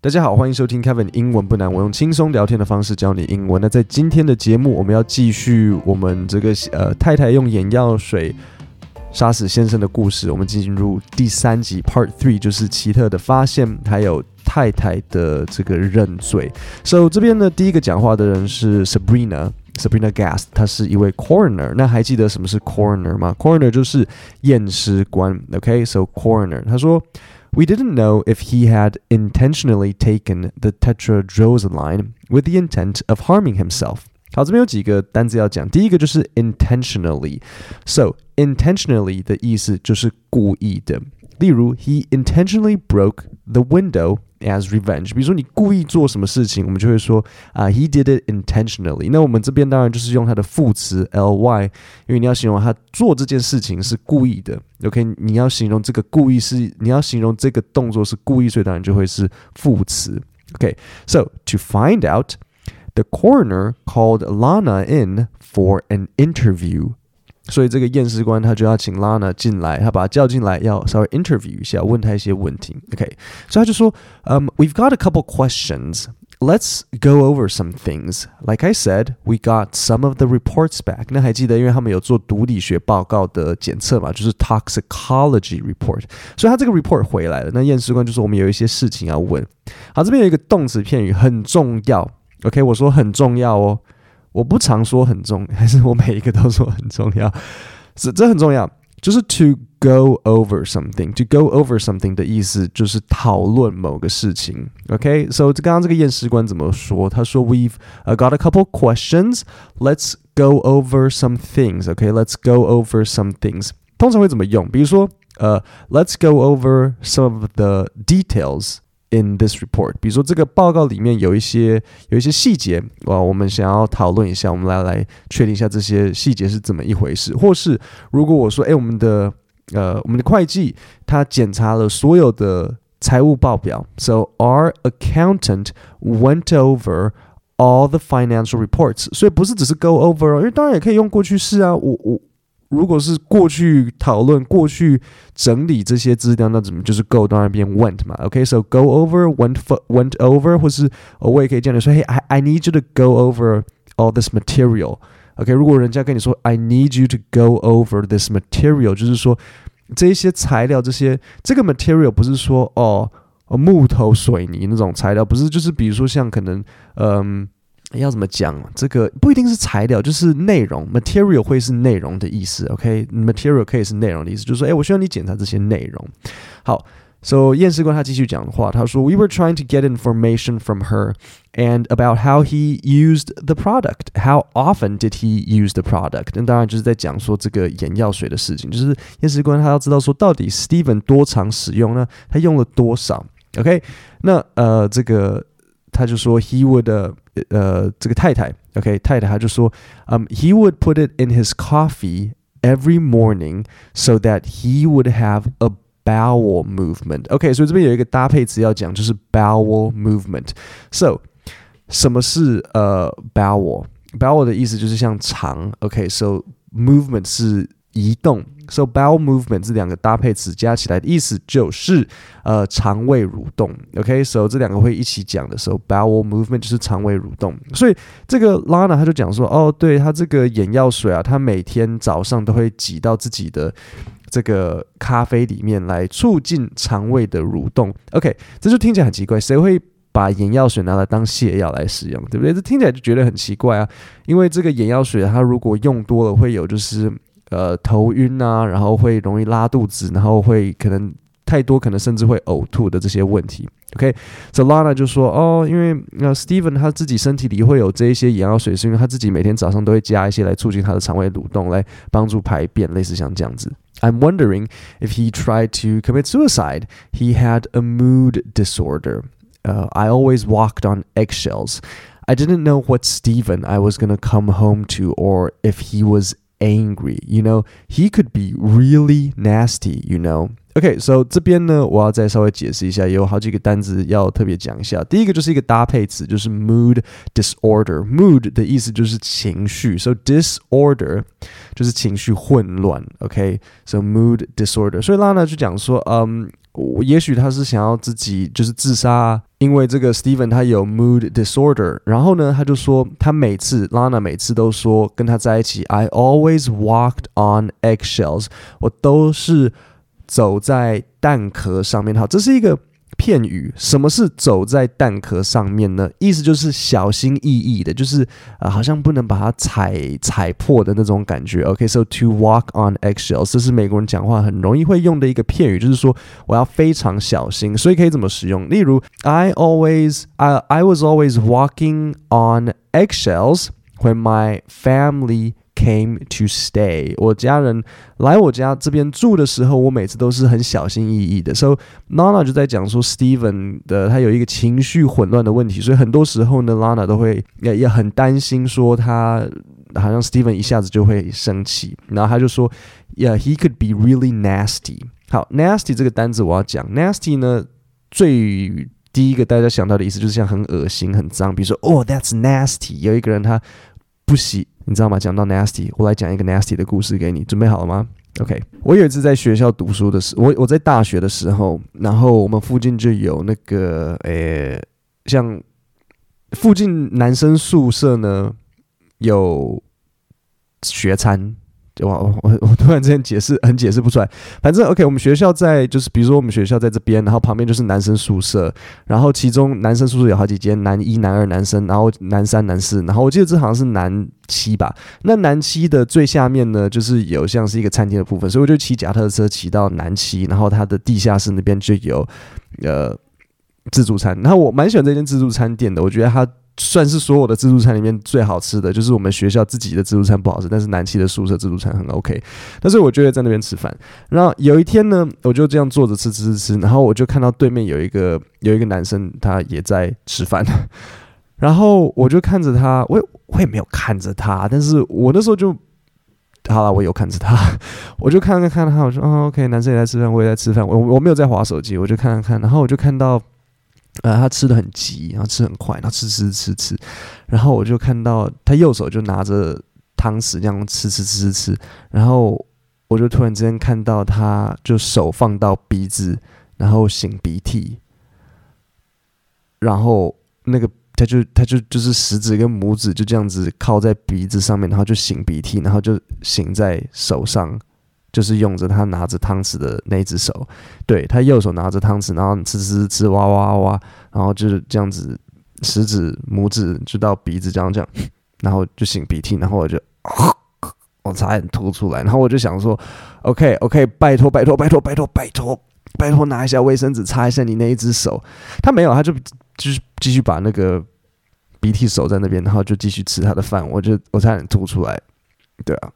大家好，欢迎收听 Kevin 英文不难，我用轻松聊天的方式教你英文。那在今天的节目，我们要继续我们这个呃太太用眼药水杀死先生的故事。我们进入第三集 Part Three，就是奇特的发现，还有太太的这个认罪。So 这边呢，第一个讲话的人是 Sabrina，Sabrina Gas，她是一位 Coroner。那还记得什么是 Coroner 吗？Coroner 就是验尸官。OK，So Coroner，他说。We didn't know if he had intentionally taken the tetradrazoline with the intent of harming himself. 好，这边有几个单字要讲。第一个就是 intentionally。So intentionally 的意思就是故意的。 例如，he intentionally broke the window as revenge。比如说你故意做什么事情，我们就会说啊、uh,，he did it intentionally。那我们这边当然就是用它的副词 ly，因为你要形容他做这件事情是故意的。OK，你要形容这个故意是，你要形容这个动作是故意，所以当然就会是副词。OK，so to find out, the coroner called Lana in for an interview. 所以这个验尸官他就要请 Lana 进来，他把他叫进来，要稍微 interview 一下，问他一些问题。OK，所以他就说，嗯、，We've got a couple questions. Let's go over some things. Like I said, we got some of the reports back. 那还记得，因为他们有做毒理学报告的检测嘛，就是 toxicology report。所以他这个 report 回来了。那验尸官就说，我们有一些事情要问。好，这边有一个动词片语很重要。OK，我说很重要哦。我不常说很重，还是我每一个都说很重要？是，这很重要，就是 to go over something。to go over something 的意思就是讨论某个事情。OK，so、okay? 刚刚这个验尸官怎么说？他说：“We've、uh, got a couple questions. Let's go over some things. OK，let's、okay? go over some things。通常会怎么用？比如说，呃、uh,，Let's go over some of the details。” In this report，比如说这个报告里面有一些有一些细节，哇，我们想要讨论一下，我们来来确定一下这些细节是怎么一回事。或是如果我说，哎，我们的呃我们的会计他检查了所有的财务报表，so our accountant went over all the financial reports。所以不是只是 go over，因为当然也可以用过去式啊，我我。如果是过去讨论、过去整理这些资料，那怎么就是 go 当然变 went 嘛？OK，so、go over went for, went over，或是我也可以这样说：Hey, I I need you to go over all this material。OK，如果人家跟你说 I need you to go over this material，就是说这些材料、这些这个 material 不是说哦木头、水泥那种材料，不是，就是比如说像可能嗯。要怎么讲？这个不一定是材料，就是内容。Material 会是内容的意思，OK？Material、可以是内容的意思，就是说，哎，我需要你检查这些内容。好，So 验尸官他继续讲的话，他说，We were trying to get information from her and about how he used the product. How often did he use the product? 那当然就是在讲说这个眼药水的事情，就是验尸官他要知道说，到底 Steven 多常使用呢？他用了多少？OK？那呃，这个。他就说，he would，呃，这个太太，OK，太太，他就说，嗯、um,，he would put it in his coffee every morning so that he would have a bowel movement。OK，所以这边有一个搭配词要讲，就是 bowel movement。So，什么是呃 bowel？bowel 的意思就是像肠，OK，so movement 是 移动。So bowel movement 这两个搭配词加起来的意思就是呃肠胃蠕动，OK，So、这两个会一起讲的时候，bowel movement 就是肠胃蠕动。所以这个 Lana 他就讲说，哦，对他这个眼药水啊，他每天早上都会挤到自己的这个咖啡里面来促进肠胃的蠕动。OK，这就听起来很奇怪，谁会把眼药水拿来当泻药来使用，对不对？这听起来就觉得很奇怪啊，因为这个眼药水它如果用多了会有就是。呃，头晕啊，然后会容易拉肚子，然后会可能太多，可能甚至会呕吐的这些问题。OK，so Lana 就说哦，因为那 Steven 他自己身体里会有这一些眼药水，是因为他自己每天早上都会加一些来促进他的肠胃蠕动，来帮助排便，类似像这样子。I'm wondering if he tried to commit suicide. He had a mood disorder. Uh, I always walked on eggshells. I didn't know what Steven I was gonna come home to, or if he was angry, you know, he could be really nasty, you know. OK，so、okay, 这边呢，我要再稍微解释一下，有好几个单词要特别讲一下。第一个就是一个搭配词，就是 mood disorder。mood 的意思就是情绪，so disorder 就是情绪混乱。OK，so、okay? mood disorder。所以拉呢就讲说，嗯。 我也许他是想要自己就是自杀，因为这个 Steven 他有 mood disorder。然后呢，他就说他每次 Lana 每次都说跟他在一起，I always walked on eggshells，我都是走在蛋壳上面。好，这是一个。片语，什么是走在蛋壳上面呢？意思就是小心翼翼的，就是呃，好像不能把它踩踩破的那种感觉。OK，so、to walk on eggshells，这是美国人讲话很容易会用的一个片语，就是说我要非常小心，所以可以怎么使用？例如，I always I I was always walking on eggshells when my family Came to stay，我家人来我家这边住的时候，我每次都是很小心翼翼的。So Lana 就在讲说，Steven 的他有一个情绪混乱的问题，所以很多时候呢，Lana 都会也也很担心说他好像 Steven 一下子就会生气，然后他就说，Yeah，he could be really nasty。好，nasty 这个单字我要讲，nasty 呢，最第一个大家想到的意思就是像很恶心、很脏，比如说，Oh that's nasty，有一个人他不洗。你知道吗？讲到 nasty，我来讲一个 nasty 的故事给你。准备好了吗？OK。我有一次在学校读书的时候，我我在大学的时候，然后我们附近就有那个，呃、像附近男生宿舍呢有学餐。我我我突然之间解释很解释不出来。反正 OK，我们学校在就是比如说我们学校在这边，然后旁边就是男生宿舍，然后其中男生宿舍有好几间，男一、男二男生，然后男三、男四，然后我记得这好像是男七吧。那男七的最下面呢，就是有像是一个餐厅的部分，所以我就骑脚踏车骑到男七，然后它的地下室那边就有呃自助餐，然后我蛮喜欢这间自助餐店的，我觉得它。算是所有的自助餐里面最好吃的，就是我们学校自己的自助餐不好吃，但是南七的宿舍自助餐很 OK。但是我觉得在那边吃饭，然后有一天呢，我就这样坐着吃吃吃吃，然后我就看到对面有一个有一个男生，他也在吃饭，然后我就看着他，我也我也没有看着他，但是我那时候就好了，我有看着他，我就看看看他，我说哦 OK，男生也在吃饭，我也在吃饭，我我没有在滑手机，我就看看看，然后我就看到。呃，他吃的很急，然后吃很快，然后吃吃吃吃，然后我就看到他右手就拿着汤匙这样吃吃吃吃吃，然后我就突然之间看到他就手放到鼻子，然后擤鼻涕，然后那个他就他就就是食指跟拇指就这样子靠在鼻子上面，然后就擤鼻涕，然后就擤在手上。就是用着他拿着汤匙的那一只手，对，他右手拿着汤匙，然后吃吃吃，哇哇哇，然后就是这样子，食指、拇指就到鼻子这样这样，然后就擤鼻涕，然后我就，我差点吐出来，然后我就想说，OK OK，拜托拜托拜托拜托拜托拜托拿一下卫生纸擦一下你那一只手，他没有，他就就是继续把那个鼻涕守在那边，然后就继续吃他的饭，我就我差点吐出来，对啊。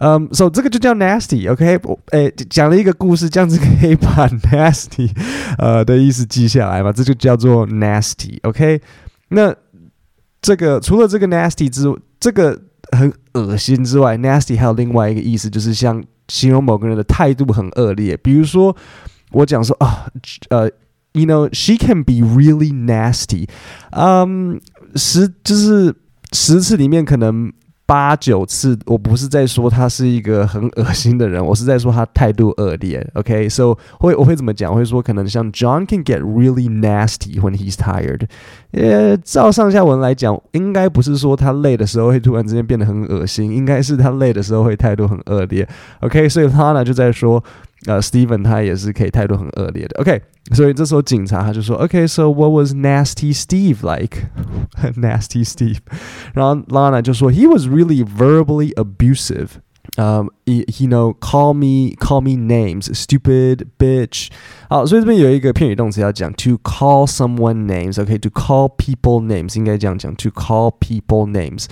嗯，所以这个就叫 nasty，OK？、Okay? 我诶讲了一个故事，这样子可以把 nasty 呃的意思记下来嘛？这就叫做 nasty，OK？、那这个除了这个 nasty 之这个很恶心之外，nasty 还有另外一个意思，就是像形容某个人的态度很恶劣。比如说我讲说啊，呃，you know，she can be really nasty。嗯，十就是十次里面可能。八九次，我不是在说他是一个很恶心的人，我是在说他态度恶劣。OK，so、会我会怎么讲？我会说可能像 John can get really nasty when he's tired。呃，照上下文来讲，应该不是说他累的时候会突然之间变得很恶心，应该是他累的时候会态度很恶劣。OK，所以他呢就在说。呃、uh,，Steven 他也是可以态度很恶劣的。OK，所以这时候警察他就说：“OK，so、okay, what was Nasty Steve like? Nasty Steve。”然后 Lana 就说：“He was really verbally abusive. Um, you know, call me, call me names, stupid bitch。”好，所以这边有一个片语动词要讲：to call someone names。OK，to、okay, call people names 应该这样讲：to call people names。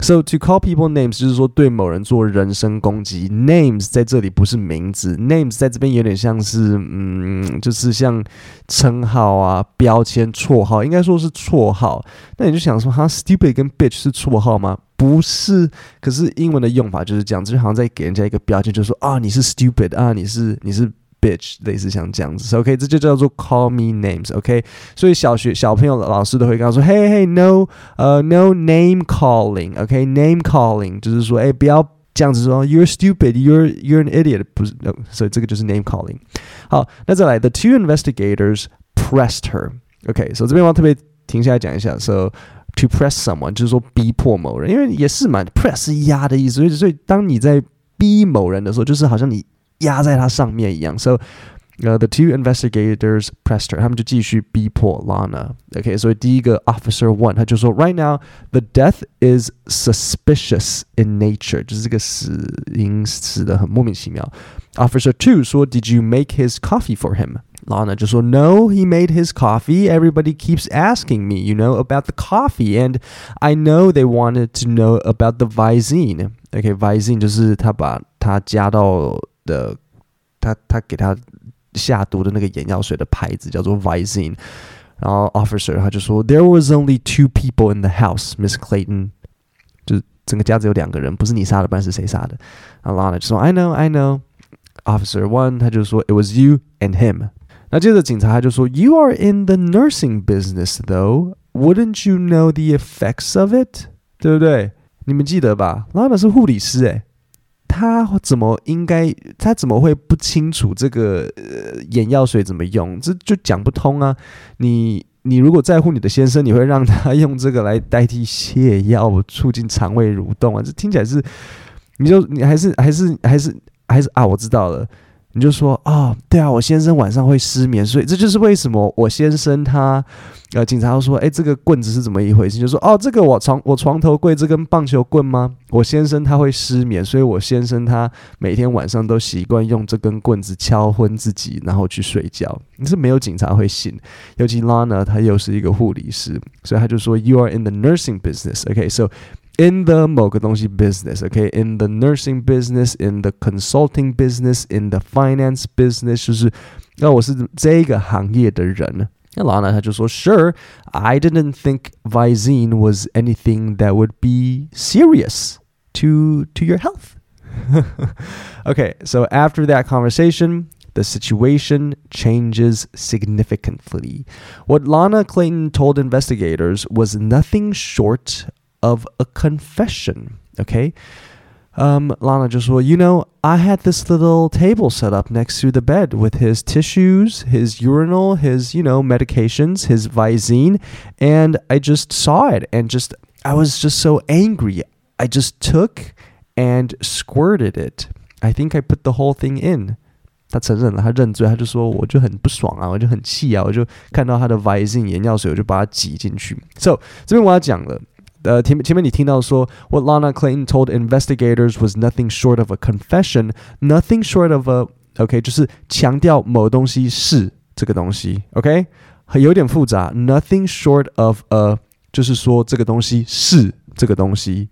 So to call people names 就是说对某人做人身攻击。Names 在这里不是名字，Names 在这边有点像是，嗯，就是像称号啊、标签、绰号，应该说是绰号。那你就想说，哈，stupid 跟 bitch 是绰号吗？不是，可是英文的用法就是这样，就好像在给人家一个标签，就是说啊，你是 stupid 啊，你是你是。bitch 类似像这样子，OK，这就叫做 call me names，OK，所以小学小朋友的老师都会跟他说，Hey hey no，呃、uh, no name calling，OK，name calling 就是说，哎，不要 这样子说，You're stupid, you're you're an idiot，不是，所以这个就是 name calling。好，那再来，the two investigators pressed her。OK，所以这边我要特别停下来讲一下，so to press someone 就是说逼迫某人，因为也是嘛，press 是压的意思，所以所以当你在逼某人的时候，就是好像你 压在他上面一样，so。呃、uh,，the two investigators pressed her，他们就继续逼迫 Lana。OK，所以第一个 Officer One 他就说，Right now the death is suspicious in nature，就是这个死因死的很莫名其妙。Officer Two 说，Did you make his coffee for him？Lana 就说，No, he made his coffee. Everybody keeps asking me, you know, about the coffee, and I know they wanted to know about the Visine. OK，Visine、okay, 就是他把他加到 的，他他给他。下毒的那个眼药水的牌子叫做 Visine，然后 officer 他就说 There was only two people in the house, Miss Clayton，就整个家只有两个人，不是你杀的，不然是谁杀的？然后 Lana 就说 I know, I know。Officer One 他就说 It was you and him。那接着警察他就说 You are in the nursing business though, wouldn't you know the effects of it？对不对？你们记得吧？Lana 是护理师诶。 他怎么应该？他怎么会不清楚这个呃眼药水怎么用？这就讲不通啊！你你如果在乎你的先生，你会让他用这个来代替泻药，促进肠胃蠕动啊？这听起来是，你就你还是还是还是还是啊？我知道了。你就说啊、哦，对啊，我先生晚上会失眠，所以这就是为什么我先生他，呃，警察说，哎，这个棍子是怎么一回事？就说哦，这个我床我床头柜这根棒球棍吗？我先生他会失眠，所以我先生他每天晚上都习惯用这根棍子敲昏自己，然后去睡觉。你是没有警察会信，尤其 Lana 他又是一个护理师，所以他就说，You are in the nursing business, OK，so in the 某个东西 business，OK，in、okay? the nursing business，in the consulting business，in the finance business，就是那我是这个行业的人。那然后呢，他就说，Sure，I didn't think Visine was anything that would be serious to to your health. okay, so after that conversation, the situation changes significantly. What Lana Clayton told investigators was nothing short of a confession. Okay. Um, Lana just well, you know, I had this little table set up next to the bed with his tissues, his urinal, his, you know, medications, his Visine, and I just saw it and just, I was just so angry. I just took and squirted it. I think I put the whole thing in. 他承认了，他认罪，他就说我就很不爽啊，我就很气啊，我就看到他的 Visine 眼药水，我就把它挤进去。So 这边我要讲了。 呃，前面前面你听到说，What Lana Clayton told investigators was nothing short of a confession, nothing short of a OK，就是强调某东西是这个东西，OK，有点复杂，nothing short of a，就是说这个东西是这个东西。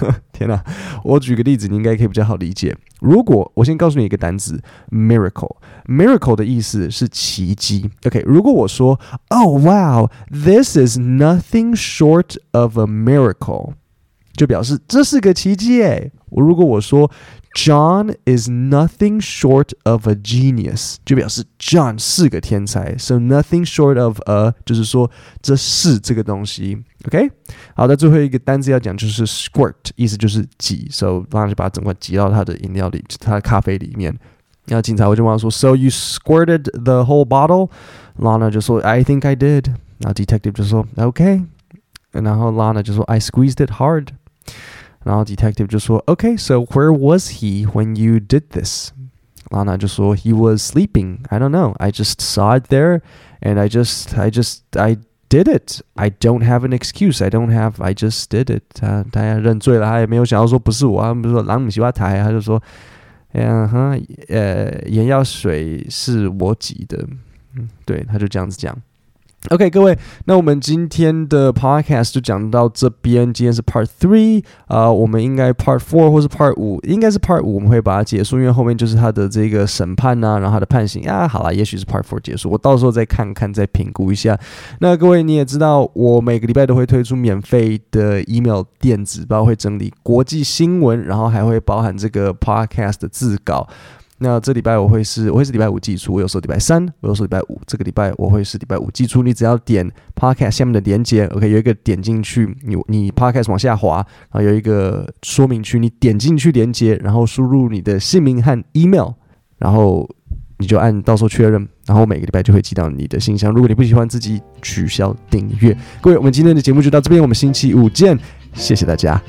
天哪！我举个例子，你应该可以比较好理解。如果我先告诉你一个单词，miracle，miracle 的意思是奇迹。OK，如果我说，Oh wow，this is nothing short of a miracle，就表示这是个奇迹诶。我如果我说 ，John is nothing short of a genius，就表示 John 是个天才。So nothing short of a，就是说这是这个东西。OK，好的，最后一个单词要讲就是 squirt，意思就是挤。So 然后就把它整块挤到他的饮料里，他的咖啡里面。然后警察我就问他说，So you squirted the whole bottle？Lana 就说，I think I did。然后 detective 就说，OK。然后 Lana 就说，I squeezed it hard。 然后 detective 就说，Okay, so where was he when you did this？拉娜就说，He was sleeping. I don't know. I just saw it there, and I just, I just, I did it. I don't have an excuse. I don't have. I just did it. 他他也认罪了，他也没有想要说不是我啊，不是说朗姆西瓦台，他就说，嗯哼，呃，眼药水是我挤的，嗯，对，他就这样子讲。 OK，各位，那我们今天的 Podcast 就讲到这边。今天是 Part Three，啊，我们应该 Part Four 或是 Part 五，应该是 Part 五，我们会把它结束，因为后面就是他的这个审判呐、啊，然后他的判刑啊。好了，也许是 Part Four 结束，我到时候再看看，再评估一下。那各位你也知道，我每个礼拜都会推出免费的 email 电子包，会整理国际新闻，然后还会包含这个 Podcast 的字稿。那这礼拜我会是，我会是礼拜五寄出，我有时候礼拜三，我有时候礼拜五。这个礼拜我会是礼拜五寄出，你只要点 Podcast 下面的连接，OK，有一个点进去，你你 Podcast 往下滑，然后有一个说明区，你点进去连接，然后输入你的姓名和 email，然后你就按到时候确认，然后每个礼拜就会寄到你的信箱。如果你不喜欢，自己取消订阅。各位，我们今天的节目就到这边，我们星期五见，谢谢大家。